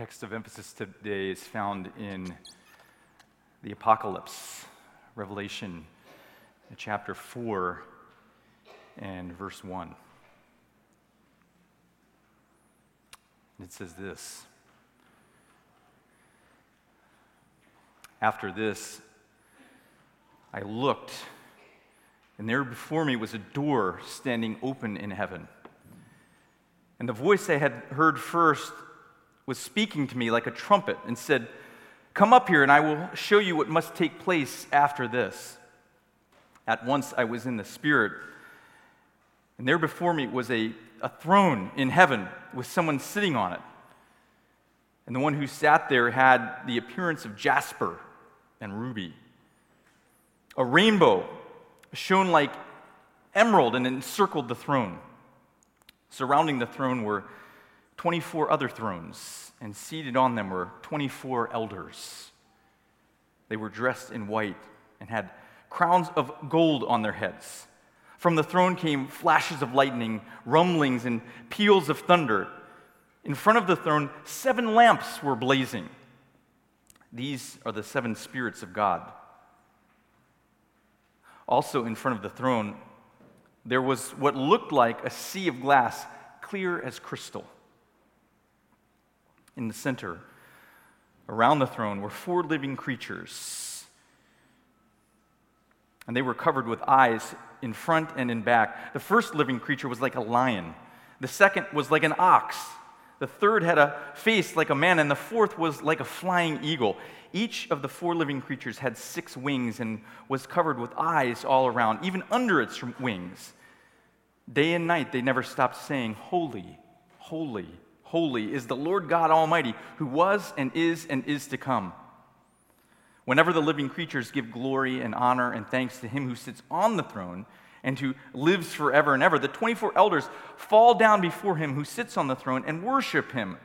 Text of emphasis today is found in the Apocalypse, Revelation chapter 4 and verse 1. It says this After this, I looked, and there before me was a door standing open in heaven. And the voice I had heard first was speaking to me like a trumpet and said, Come up here, and I will show you what must take place after this. At once I was in the Spirit, and there before me was a, a throne in heaven with someone sitting on it. And the one who sat there had the appearance of jasper and ruby. A rainbow shone like emerald and encircled the throne. Surrounding the throne were 24 other thrones, and seated on them were 24 elders. They were dressed in white and had crowns of gold on their heads. From the throne came flashes of lightning, rumblings, and peals of thunder. In front of the throne, seven lamps were blazing. These are the seven spirits of God. Also, in front of the throne, there was what looked like a sea of glass, clear as crystal. In the center, around the throne, were four living creatures. And they were covered with eyes in front and in back. The first living creature was like a lion, the second was like an ox. The third had a face like a man, and the fourth was like a flying eagle. Each of the four living creatures had six wings and was covered with eyes all around, even under its wings. Day and night they never stopped saying, Holy, holy, holy is the Lord God Almighty, who was and is and is to come. Whenever the living creatures give glory and honor and thanks to him who sits on the throne and who lives forever and ever. The 24 elders fall down before him who sits on the throne and worship him.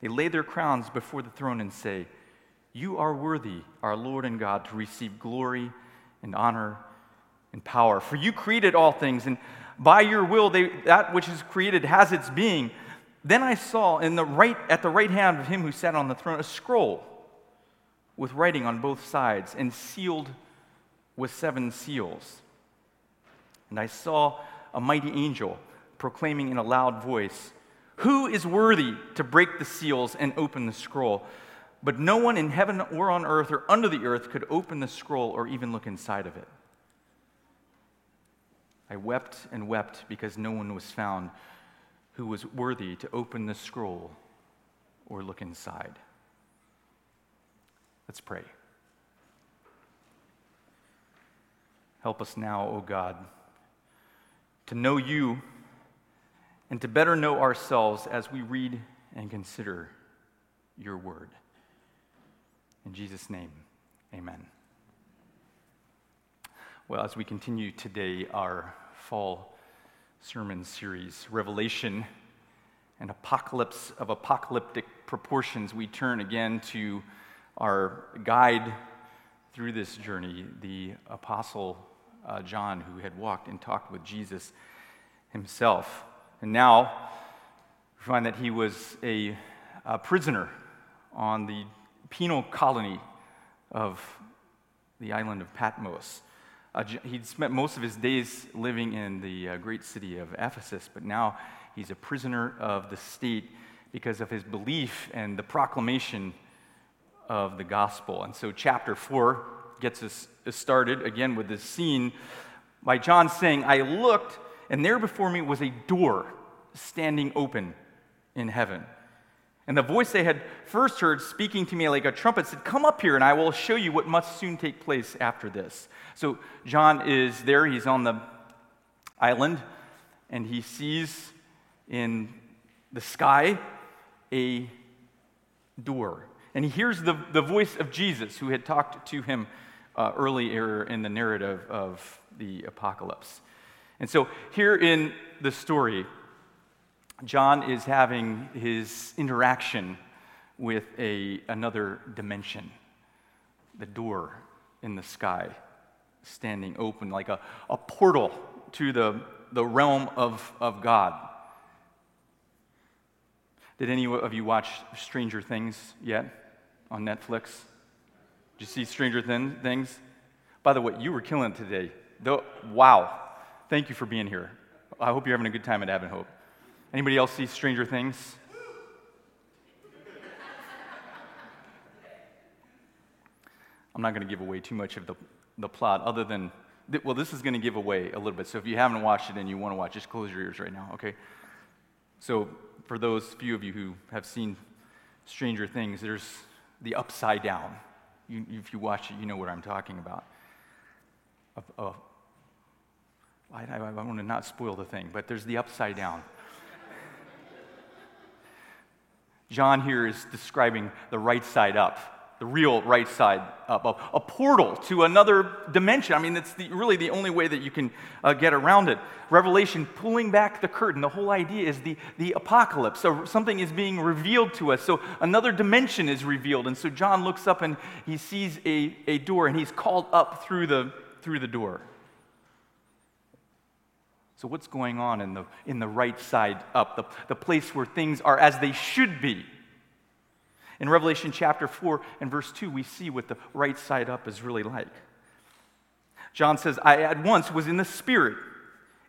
They lay their crowns before the throne and say, You are worthy, our Lord and God, to receive glory and honor and power. For you created all things, and by your will, they, that which is created has its being. Then I saw in the right, at the right hand of him who sat on the throne a scroll with writing on both sides and sealed with seven seals. And I saw a mighty angel proclaiming in a loud voice, Who is worthy to break the seals and open the scroll? But no one in heaven or on earth or under the earth could open the scroll or even look inside of it. I wept and wept because no one was found who was worthy to open the scroll or look inside. Let's pray. Help us now, O God to know you, and to better know ourselves as we read and consider your word. In Jesus' name, amen. Well, as we continue today our fall sermon series, Revelation, an apocalypse of apocalyptic proportions, we turn again to our guide through this journey, the Apostle uh, John, who had walked and talked with Jesus himself. And now we find that he was a, a prisoner on the penal colony of the island of Patmos. Uh, he'd spent most of his days living in the uh, great city of Ephesus, but now he's a prisoner of the state because of his belief and the proclamation of the gospel. And so, chapter 4 gets us started again with this scene by John saying, I looked, and there before me was a door standing open in heaven. And the voice they had first heard speaking to me like a trumpet said, Come up here, and I will show you what must soon take place after this. So John is there, he's on the island, and he sees in the sky a door. And he hears the, the voice of Jesus who had talked to him uh, earlier in the narrative of the apocalypse. And so, here in the story, John is having his interaction with a, another dimension, the door in the sky standing open like a, a portal to the, the realm of, of God. Did any of you watch Stranger Things yet on Netflix? Did you see Stranger Thin- Things? By the way, you were killing today. Though, wow. Thank you for being here. I hope you're having a good time at Advent Hope. Anybody else see Stranger Things? I'm not going to give away too much of the, the plot, other than, well, this is going to give away a little bit. So if you haven't watched it and you want to watch, just close your ears right now, okay? So for those few of you who have seen Stranger Things, there's the upside down. You, if you watch it, you know what I'm talking about. Uh, uh, I, I, I want to not spoil the thing, but there's the upside down. John here is describing the right side up the real right side up, a, portal to another dimension. I mean, it's the, really the only way that you can uh, get around it. Revelation pulling back the curtain. The whole idea is the, the apocalypse. So something is being revealed to us. So another dimension is revealed. And so John looks up and he sees a, a door and he's called up through the, through the door. So, what's going on in the, in the right side up, the, the place where things are as they should be? In Revelation chapter 4 and verse 2, we see what the right side up is really like. John says, I at once was in the Spirit,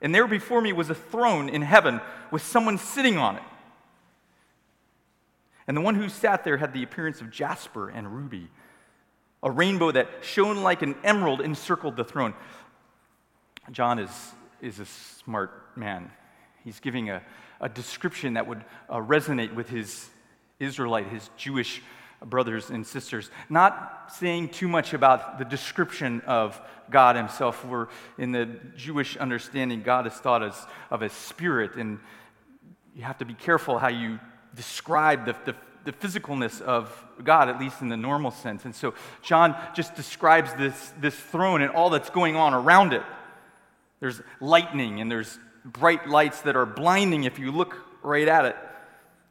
and there before me was a throne in heaven with someone sitting on it. And the one who sat there had the appearance of jasper and ruby. A rainbow that shone like an emerald encircled the throne. John is, is a smart man. He's giving a, a description that would uh, resonate with his Israelite, his Jewish brothers and sisters. Not saying too much about the description of God himself. We're in the Jewish understanding, God is thought as of a spirit, and you have to be careful how you describe the, the, the physicalness of God, at least in the normal sense. And so John just describes this, this throne and all that's going on around it. There's lightning and there's bright lights that are blinding if you look right at it.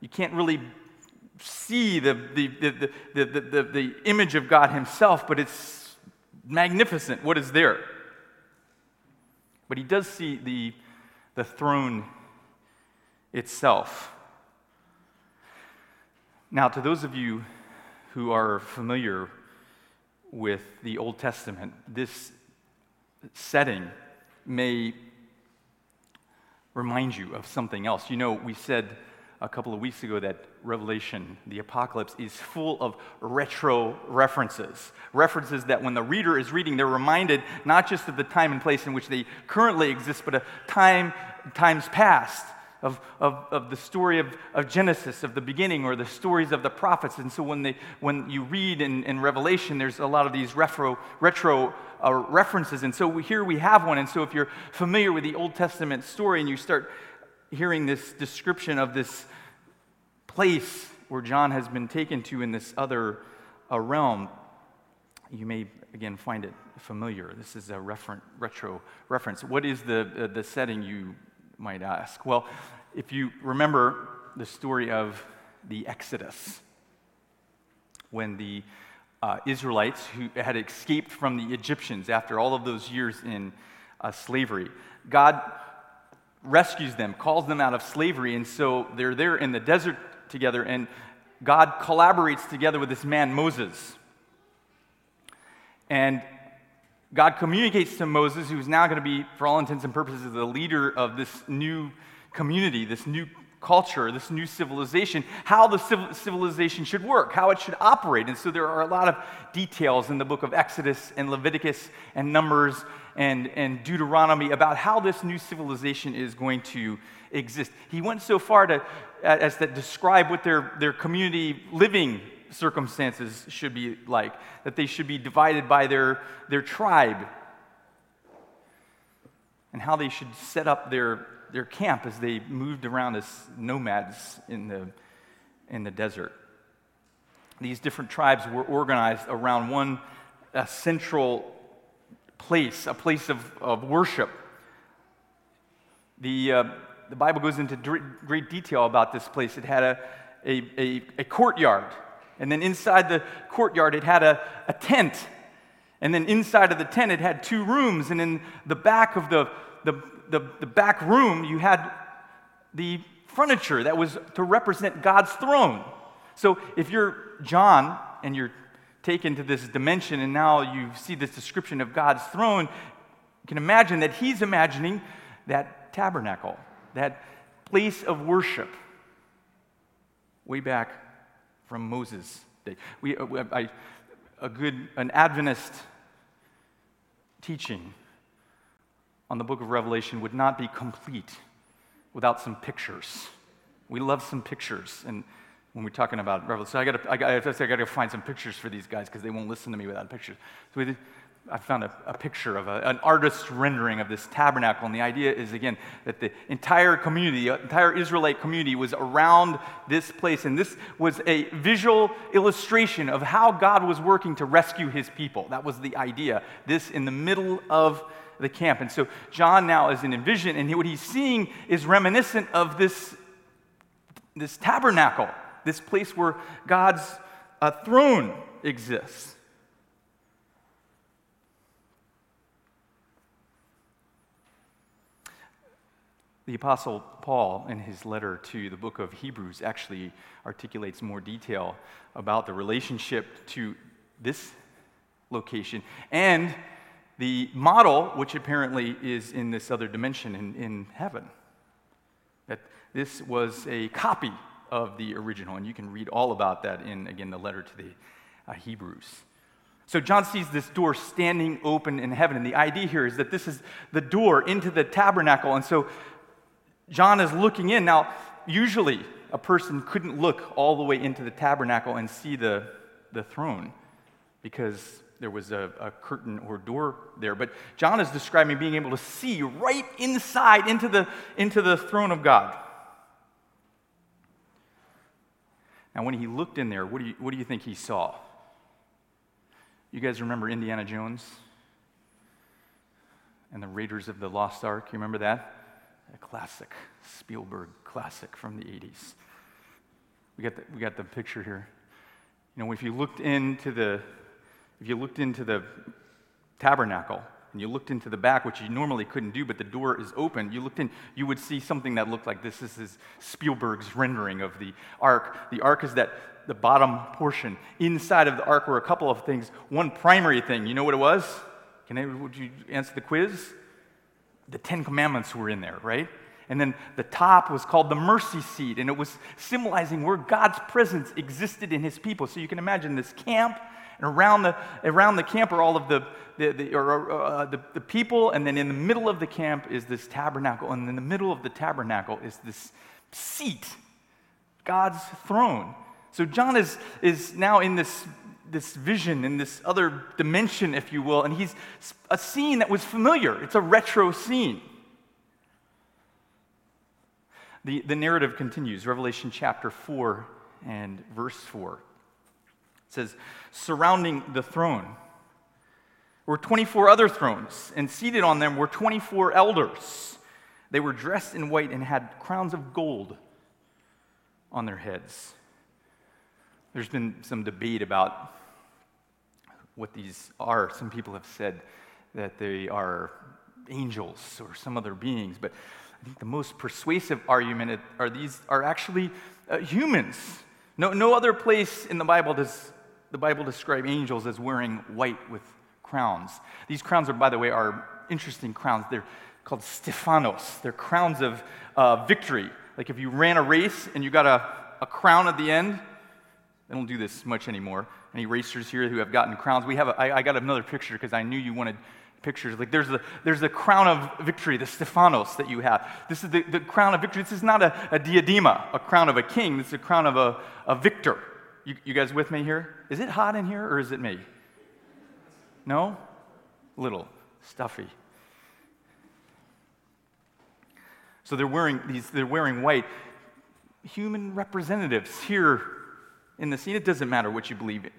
You can't really see the, the, the, the, the, the, the image of God Himself, but it's magnificent what is there. But he does see the, the throne itself. Now, to those of you who are familiar with the Old Testament, this setting may remind you of something else. You know, we said a couple of weeks ago that Revelation, the apocalypse, is full of retro references. References that when the reader is reading, they're reminded not just of the time and place in which they currently exist, but of time, times past. Of, of, of the story of, of Genesis, of the beginning, or the stories of the prophets. And so when, they, when you read in, in Revelation, there's a lot of these retro, retro uh, references. And so we, here we have one. And so if you're familiar with the Old Testament story and you start hearing this description of this place where John has been taken to in this other uh, realm, you may again find it familiar. This is a retro reference. What is the, uh, the setting, you might ask? Well, if you remember the story of the Exodus, when the uh, Israelites who had escaped from the Egyptians after all of those years in uh, slavery, God rescues them, calls them out of slavery, and so they're there in the desert together, and God collaborates together with this man, Moses. And God communicates to Moses, who's now going to be, for all intents and purposes, the leader of this new community, this new culture, this new civilization, how the civilization should work, how it should operate. And so there are a lot of details in the book of Exodus and Leviticus and Numbers and, and Deuteronomy about how this new civilization is going to exist. He went so far to, as to describe what their, their community living circumstances should be like, that they should be divided by their, their tribe, and how they should set up their, their camp as they moved around as nomads in the, in the desert. These different tribes were organized around one central place, a place of, of worship. The, uh, the Bible goes into great detail about this place. It had a, a, a, a courtyard, and then inside the courtyard, it had a, a tent. And then inside of the tent, it had two rooms. And in the back of the, the, the, the back room, you had the furniture that was to represent God's throne. So if you're John and you're taken to this dimension and now you see this description of God's throne, you can imagine that he's imagining that tabernacle, that place of worship way back from Moses' day. We, uh, I, a good, an Adventist teaching on the book of Revelation would not be complete without some pictures. We love some pictures. And when we're talking about Revelation, so I got I got I to find some pictures for these guys because they won't listen to me without pictures. So we, I found a, a picture of a, an artist's rendering of this tabernacle. And the idea is, again, that the entire community, the entire Israelite community was around this place. And this was a visual illustration of how God was working to rescue his people. That was the idea. This in the middle of the camp. And so John now is in a vision, and what he's seeing is reminiscent of this, this tabernacle, this place where God's uh, throne exists. The Apostle Paul, in his letter to the book of Hebrews, actually articulates more detail about the relationship to this location and the model, which apparently is in this other dimension in, in heaven. That this was a copy of the original, and you can read all about that in, again, the letter to the uh, Hebrews. So John sees this door standing open in heaven, and the idea here is that this is the door into the tabernacle. And so John is looking in. Now, usually a person couldn't look all the way into the tabernacle and see the, the throne because there was a, a, curtain or door there. But John is describing being able to see right inside into the, into the throne of God. Now, when he looked in there, what do you, what do you think he saw? You guys remember Indiana Jones and the Raiders of the Lost Ark? You remember that? A classic, Spielberg classic from the 80s. We got the, we got the picture here. You know, if you looked into the, if you looked into the tabernacle and you looked into the back, which you normally couldn't do, but the door is open, you looked in, you would see something that looked like this. This is Spielberg's rendering of the ark. The ark is that the bottom portion. Inside of the ark were a couple of things. One primary thing, you know what it was? Can I, would you answer the quiz? The Ten Commandments were in there, right? And then the top was called the mercy seat, and it was symbolizing where God's presence existed in his people. So you can imagine this camp, and around the, around the camp are all of the, the, the, or, uh, the, the people, and then in the middle of the camp is this tabernacle, and in the middle of the tabernacle is this seat, God's throne. So John is, is now in this this vision in this other dimension, if you will, and he's a scene that was familiar. It's a retro scene. The, the narrative continues, Revelation chapter 4 and verse 4. It says, Surrounding the throne were 24 other thrones, and seated on them were 24 elders. They were dressed in white and had crowns of gold on their heads. There's been some debate about what these are. Some people have said that they are angels or some other beings, but I think the most persuasive argument are these are actually uh, humans. No, no other place in the Bible does the Bible describe angels as wearing white with crowns. These crowns are, by the way, are interesting crowns. They're called Stephanos. They're crowns of uh, victory. Like if you ran a race and you got a, a crown at the end, they don't do this much anymore. Any racers here who have gotten crowns? We have. A, I, I got another picture because I knew you wanted pictures. Like there's the there's the crown of victory, the Stephanos that you have. This is the, the crown of victory. This is not a, a diadema, a crown of a king. This is a crown of a, a victor. You, you guys with me here? Is it hot in here or is it me? No? Little stuffy. So they're wearing these, they're wearing white. Human representatives here in the scene. It doesn't matter what you believe,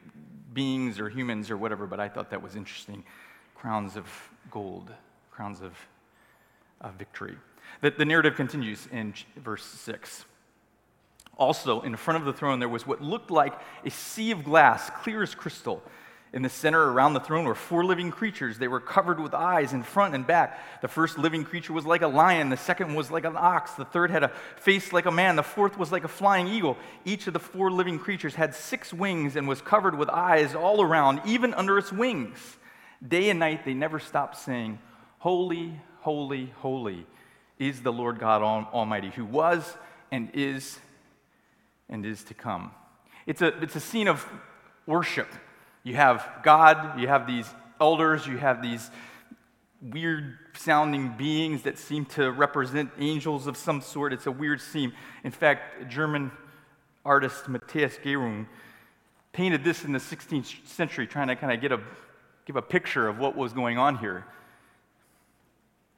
beings or humans or whatever, but I thought that was interesting. Crowns of gold, crowns of, of victory. The, the narrative continues in verse 6. Also, in front of the throne, there was what looked like a sea of glass, clear as crystal. In the center around the throne were four living creatures. They were covered with eyes in front and back. The first living creature was like a lion, the second was like an ox, the third had a face like a man, the fourth was like a flying eagle. Each of the four living creatures had six wings and was covered with eyes all around, even under its wings. Day and night they never stopped saying, Holy, holy, holy is the Lord God Almighty, who was and is and is to come. It's a, it's a scene of worship. You have God, you have these elders, you have these weird sounding beings that seem to represent angels of some sort. It's a weird scene. In fact, German artist Matthias Gerung painted this in the 16th century, trying to kind of get a, give a picture of what was going on here.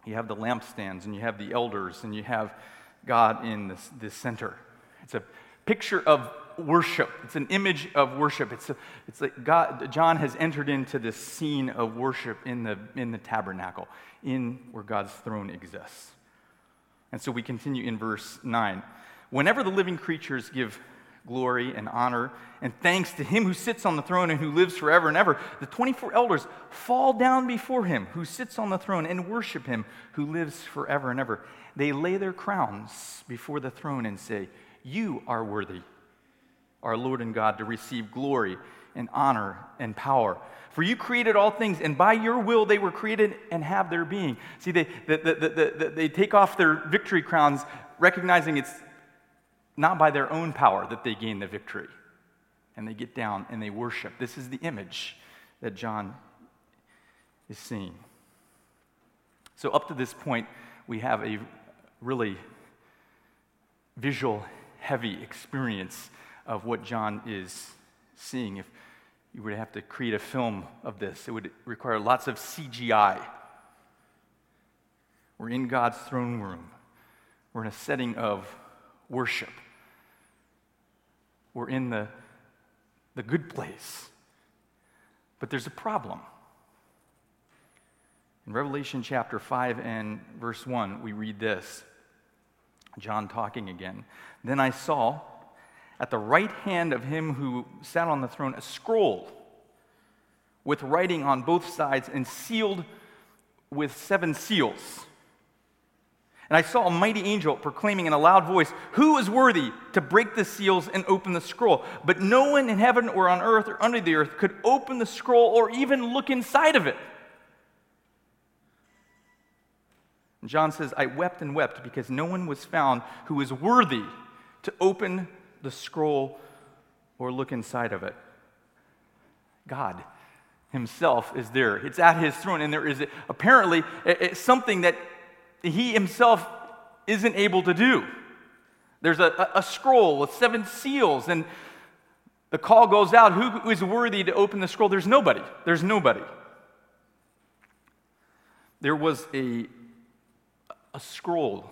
You have the lampstands, and you have the elders, and you have God in this, this center. It's a picture of worship. It's an image of worship. It's, a, it's like God, John has entered into this scene of worship in the, in the tabernacle, in where God's throne exists. And so we continue in verse 9. Whenever the living creatures give glory and honor and thanks to him who sits on the throne and who lives forever and ever, the 24 elders fall down before him who sits on the throne and worship him who lives forever and ever. They lay their crowns before the throne and say, You are worthy our Lord and God, to receive glory and honor and power. For you created all things, and by your will they were created and have their being. See, they, the, the, the, they take off their victory crowns, recognizing it's not by their own power that they gain the victory. And they get down and they worship. This is the image that John is seeing. So, up to this point, we have a really visual heavy experience of what John is seeing. If you were to have to create a film of this, it would require lots of CGI. We're in God's throne room, we're in a setting of worship, we're in the, the good place. But there's a problem. In Revelation chapter 5 and verse 1, we read this John talking again. Then I saw at the right hand of him who sat on the throne a scroll with writing on both sides and sealed with seven seals. And I saw a mighty angel proclaiming in a loud voice, Who is worthy to break the seals and open the scroll? But no one in heaven or on earth or under the earth could open the scroll or even look inside of it. And John says, I wept and wept because no one was found who was worthy to open the scroll or look inside of it. God Himself is there. It's at His throne, and there is apparently something that He Himself isn't able to do. There's a, a scroll with seven seals, and the call goes out who is worthy to open the scroll? There's nobody. There's nobody. There was a, a scroll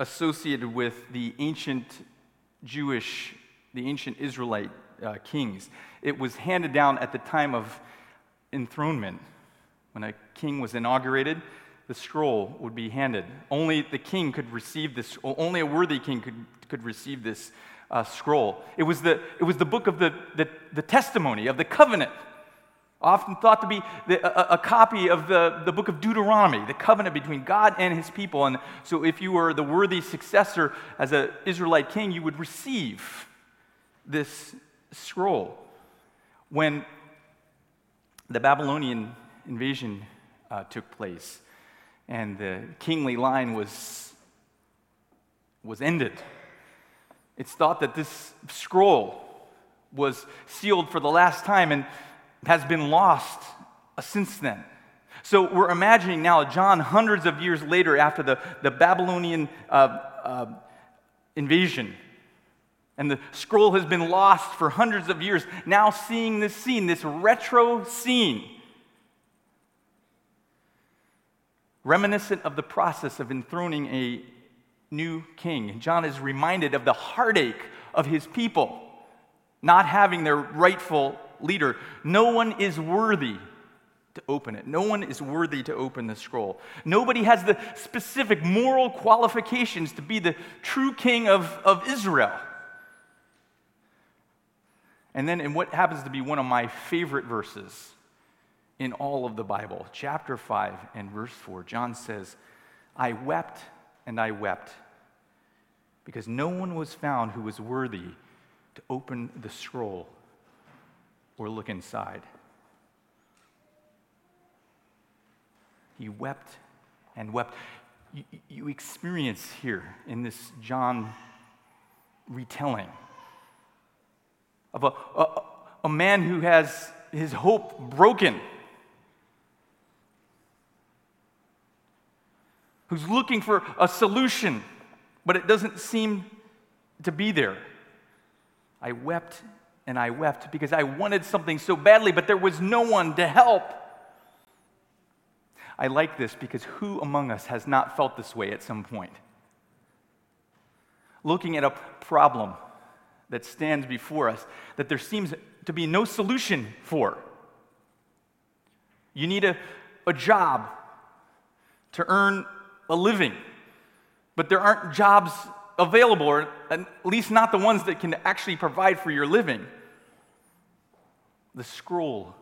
associated with the ancient Jewish, the ancient Israelite uh, kings. It was handed down at the time of enthronement. When a king was inaugurated, the scroll would be handed. Only the king could receive this, only a worthy king could, could receive this uh, scroll. It was, the, it was the book of the, the, the testimony, of the covenant often thought to be the, a, a, copy of the, the book of Deuteronomy, the covenant between God and his people. And so, if you were the worthy successor as an Israelite king, you would receive this scroll. When the Babylonian invasion uh, took place and the kingly line was, was ended, it's thought that this scroll was sealed for the last time. And has been lost since then. So we're imagining now John, hundreds of years later, after the, the Babylonian uh, uh, invasion, and the scroll has been lost for hundreds of years, now seeing this scene, this retro scene, reminiscent of the process of enthroning a new king. John is reminded of the heartache of his people not having their rightful leader. No one is worthy to open it. No one is worthy to open the scroll. Nobody has the specific moral qualifications to be the true king of, of Israel. And then in what happens to be one of my favorite verses in all of the Bible, chapter 5 and verse 4, John says, I wept and I wept because no one was found who was worthy to open the scroll or look inside. He wept and wept. You, you experience here in this John retelling of a, a, a man who has his hope broken, who's looking for a solution, but it doesn't seem to be there. I wept and I wept because I wanted something so badly, but there was no one to help. I like this because who among us has not felt this way at some point? Looking at a problem that stands before us that there seems to be no solution for. You need a, a job to earn a living, but there aren't jobs available, or at least not the ones that can actually provide for your living. The scroll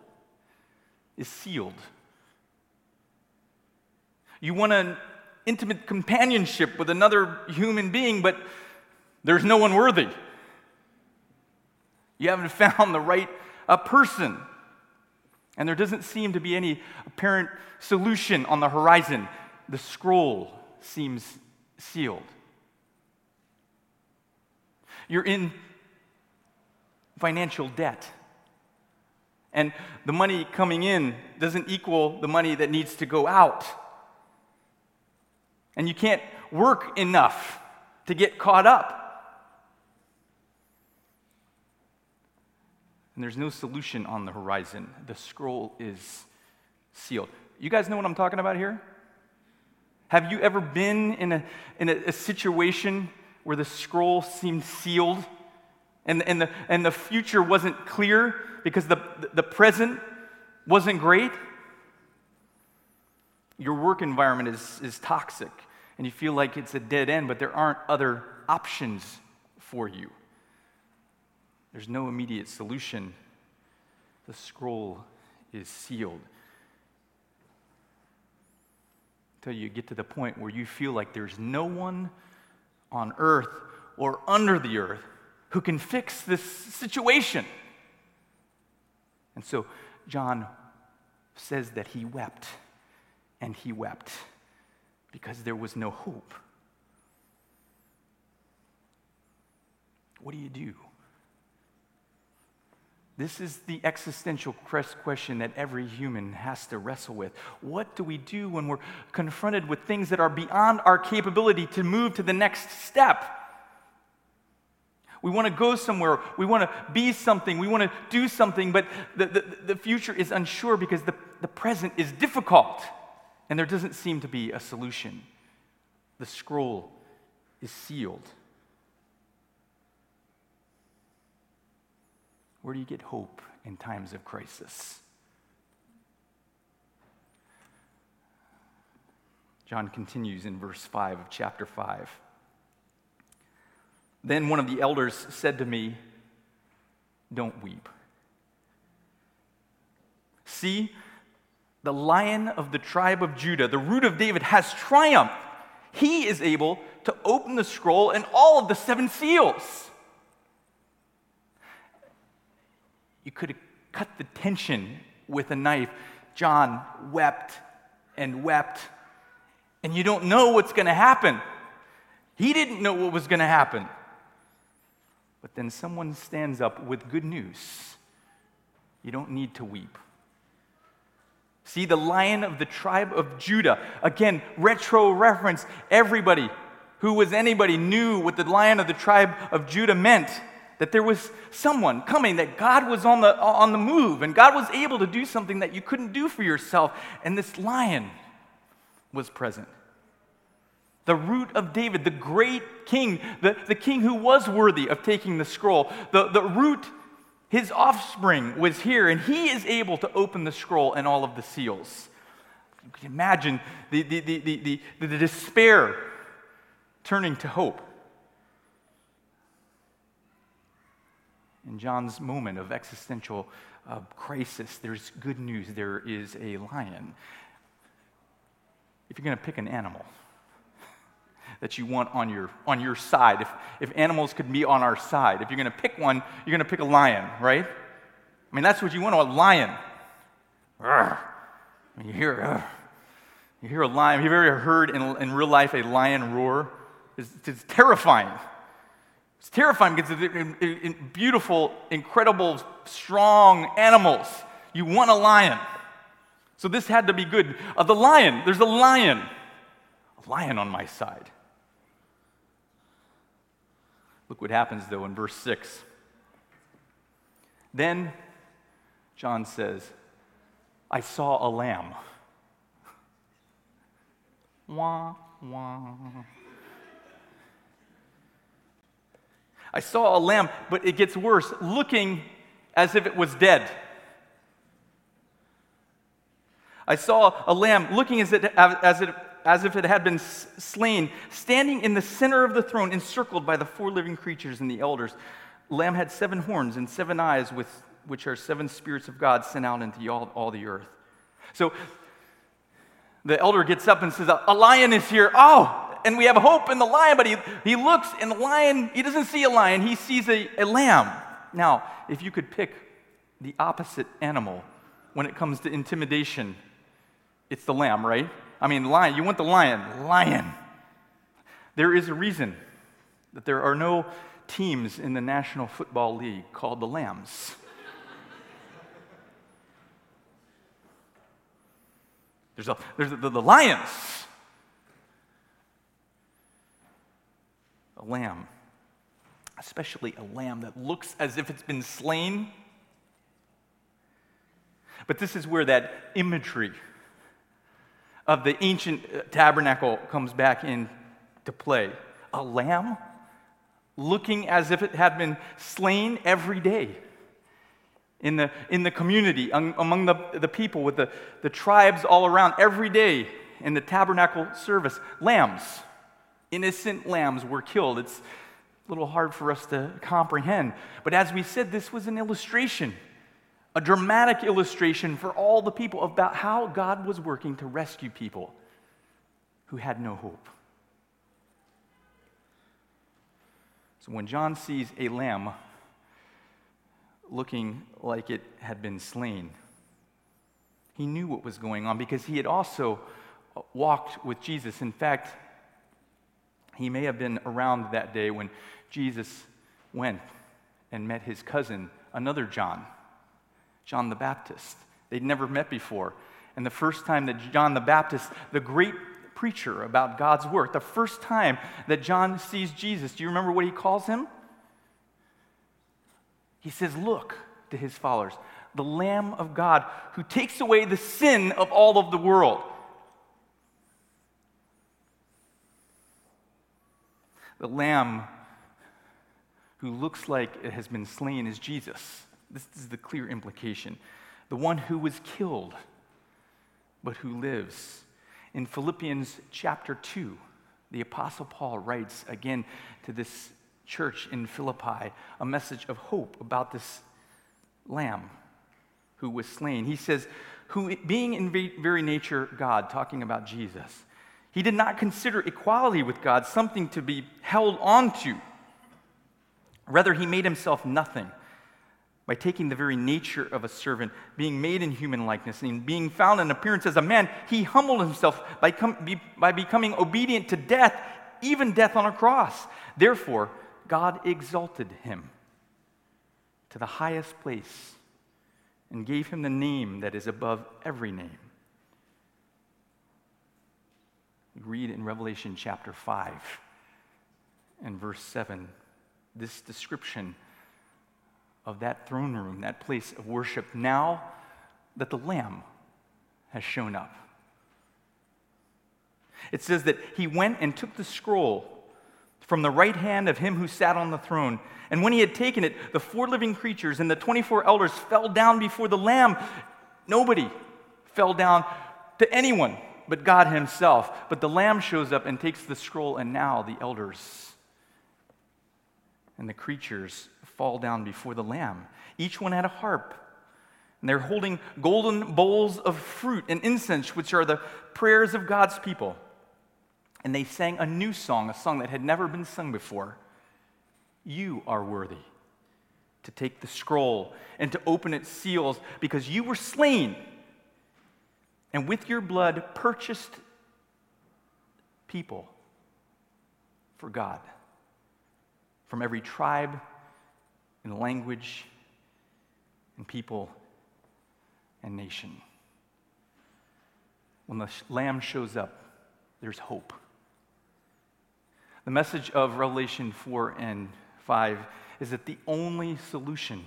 is sealed. You want an intimate companionship with another human being, but there's no one worthy. You haven't found the right person. And there doesn't seem to be any apparent solution on the horizon. The scroll seems sealed. You're in financial debt. And the money coming in doesn't equal the money that needs to go out. And you can't work enough to get caught up. and there's no solution on the horizon. The scroll is sealed. You guys know what I'm talking about here? Have you ever been in a, in a, a situation where the scroll seemed sealed and, and, the, and the future wasn't clear because the, the present wasn't great? Your work environment is, is toxic and you feel like it's a dead end, but there aren't other options for you. There's no immediate solution. The scroll is sealed. Until you get to the point where you feel like there's no one on earth or under the earth who can fix this situation. And so John says that he wept, and he wept because there was no hope. What do you do? This is the existential question that every human has to wrestle with. What do we do when we're confronted with things that are beyond our capability to move to the next step? We want to go somewhere, we want to be something, we want to do something, but the, the, the future is unsure because the, the present is difficult and there doesn't seem to be a solution. The scroll is sealed. Where do you get hope in times of crisis? John continues in verse 5 of chapter 5. Then one of the elders said to me, Don't weep. See, the lion of the tribe of Judah, the root of David, has triumphed. He is able to open the scroll and all of the seven seals. You could have cut the tension with a knife. John wept and wept, and you don't know what's going to happen. He didn't know what was going to happen. But then someone stands up with good news. You don't need to weep. See, the lion of the tribe of Judah. Again, retro reference. Everybody who was anybody knew what the lion of the tribe of Judah meant that there was someone coming, that God was on the, on the move, and God was able to do something that you couldn't do for yourself. And this lion was present. The root of David, the great king, the, the king who was worthy of taking the scroll, the, the root, his offspring was here, and he is able to open the scroll and all of the seals. You can imagine the, the, the, the, the, the despair turning to hope. In John's moment of existential uh, crisis, there's good news. There is a lion. If you're going to pick an animal that you want on your, on your side, if, if animals could be on our side, if you're going to pick one, you're going to pick a lion, right? I mean, that's what you want a lion. You hear, you hear a lion. Have you ever heard in, in real life a lion roar? It's, it's terrifying. It's terrifying because they're beautiful, incredible, strong animals. You want a lion. So this had to be good. Uh, the lion, there's a lion. A lion on my side. Look what happens though in verse 6. Then John says, I saw a lamb. Wah, wah. I saw a lamb, but it gets worse, looking as if it was dead. I saw a lamb looking as, it, as, it, as if it had been slain, standing in the center of the throne, encircled by the four living creatures and the elders. Lamb had seven horns and seven eyes, with, which are seven spirits of God sent out into all, all the earth. So the elder gets up and says, A lion is here. Oh, and we have hope in the lion, but he, he looks and the lion, he doesn't see a lion, he sees a, a lamb. Now, if you could pick the opposite animal when it comes to intimidation, it's the lamb, right? I mean, lion, you want the lion, lion. There is a reason that there are no teams in the National Football League called the Lambs. There's, a, there's the, the Lions. a lamb, especially a lamb that looks as if it's been slain. But this is where that imagery of the ancient uh, tabernacle comes back into play. A lamb looking as if it had been slain every day in the, in the community, among the, the people, with the, the tribes all around, every day in the tabernacle service. Lambs innocent lambs were killed. It's a little hard for us to comprehend. But as we said, this was an illustration, a dramatic illustration for all the people about how God was working to rescue people who had no hope. So when John sees a lamb looking like it had been slain, he knew what was going on because he had also walked with Jesus. In fact, he may have been around that day when Jesus went and met his cousin, another John, John the Baptist. They'd never met before. And the first time that John the Baptist, the great preacher about God's work, the first time that John sees Jesus, do you remember what he calls him? He says, Look to his followers, the Lamb of God who takes away the sin of all of the world. The lamb who looks like it has been slain is Jesus. This is the clear implication. The one who was killed, but who lives. In Philippians chapter 2, the Apostle Paul writes again to this church in Philippi a message of hope about this lamb who was slain. He says, who being in very nature God, talking about Jesus, he did not consider equality with God something to be held onto. Rather, he made himself nothing by taking the very nature of a servant, being made in human likeness, and being found in appearance as a man, he humbled himself by, com- be- by becoming obedient to death, even death on a cross. Therefore, God exalted him to the highest place and gave him the name that is above every name We read in Revelation chapter 5 and verse 7 this description of that throne room, that place of worship, now that the Lamb has shown up. It says that he went and took the scroll from the right hand of him who sat on the throne. And when he had taken it, the four living creatures and the 24 elders fell down before the Lamb. Nobody fell down to anyone but God Himself. But the Lamb shows up and takes the scroll, and now the elders and the creatures fall down before the Lamb. Each one had a harp. And they're holding golden bowls of fruit and incense, which are the prayers of God's people. And they sang a new song, a song that had never been sung before. You are worthy to take the scroll and to open its seals because you were slain and with your blood purchased people for God from every tribe and language and people and nation. When the lamb shows up, there's hope. The message of Revelation 4 and 5 is that the only solution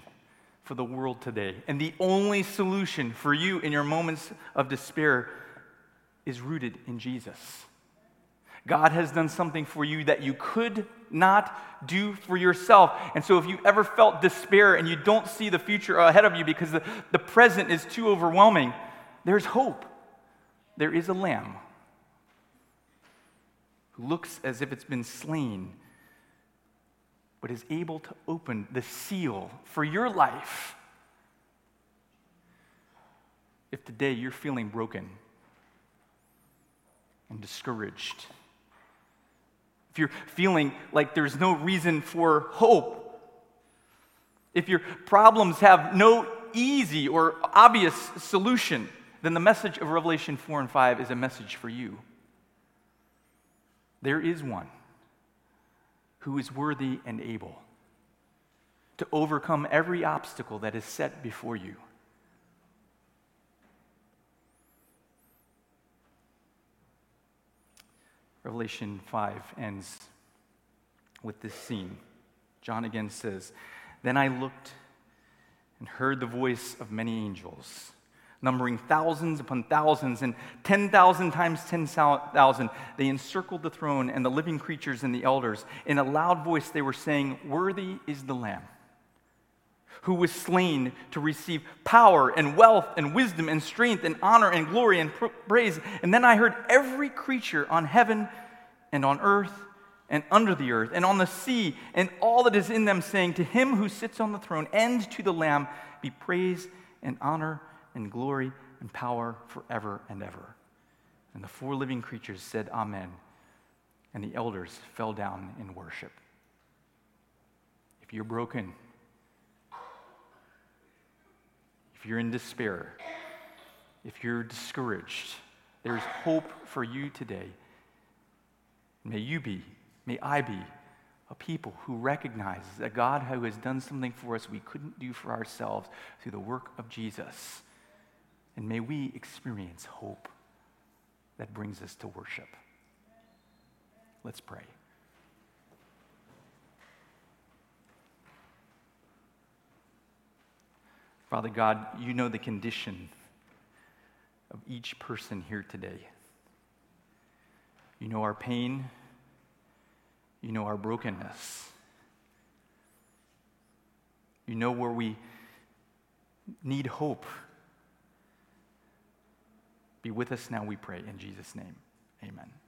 for the world today and the only solution for you in your moments of despair is rooted in Jesus. God has done something for you that you could not do for yourself. And so, if you ever felt despair and you don't see the future ahead of you because the, the present is too overwhelming, there's hope. There is a lamb who looks as if it's been slain, but is able to open the seal for your life. If today you're feeling broken and discouraged, if you're feeling like there's no reason for hope, if your problems have no easy or obvious solution, then the message of Revelation 4 and 5 is a message for you. There is one who is worthy and able to overcome every obstacle that is set before you. Revelation 5 ends with this scene. John again says, Then I looked and heard the voice of many angels, numbering thousands upon thousands and 10,000 times 10,000. They encircled the throne and the living creatures and the elders. In a loud voice, they were saying, Worthy is the Lamb who was slain to receive power and wealth and wisdom and strength and honor and glory and praise. And then I heard every creature on heaven and on earth and under the earth and on the sea and all that is in them saying, To him who sits on the throne and to the Lamb be praise and honor and glory and power forever and ever. And the four living creatures said, Amen. And the elders fell down in worship. If you're broken, if you're in despair, if you're discouraged, there's hope for you today. May you be, may I be, a people who recognizes that God who has done something for us we couldn't do for ourselves through the work of Jesus. And may we experience hope that brings us to worship. Let's pray. Father God, you know the condition of each person here today. You know our pain. You know our brokenness. You know where we need hope. Be with us now, we pray. In Jesus' name, amen.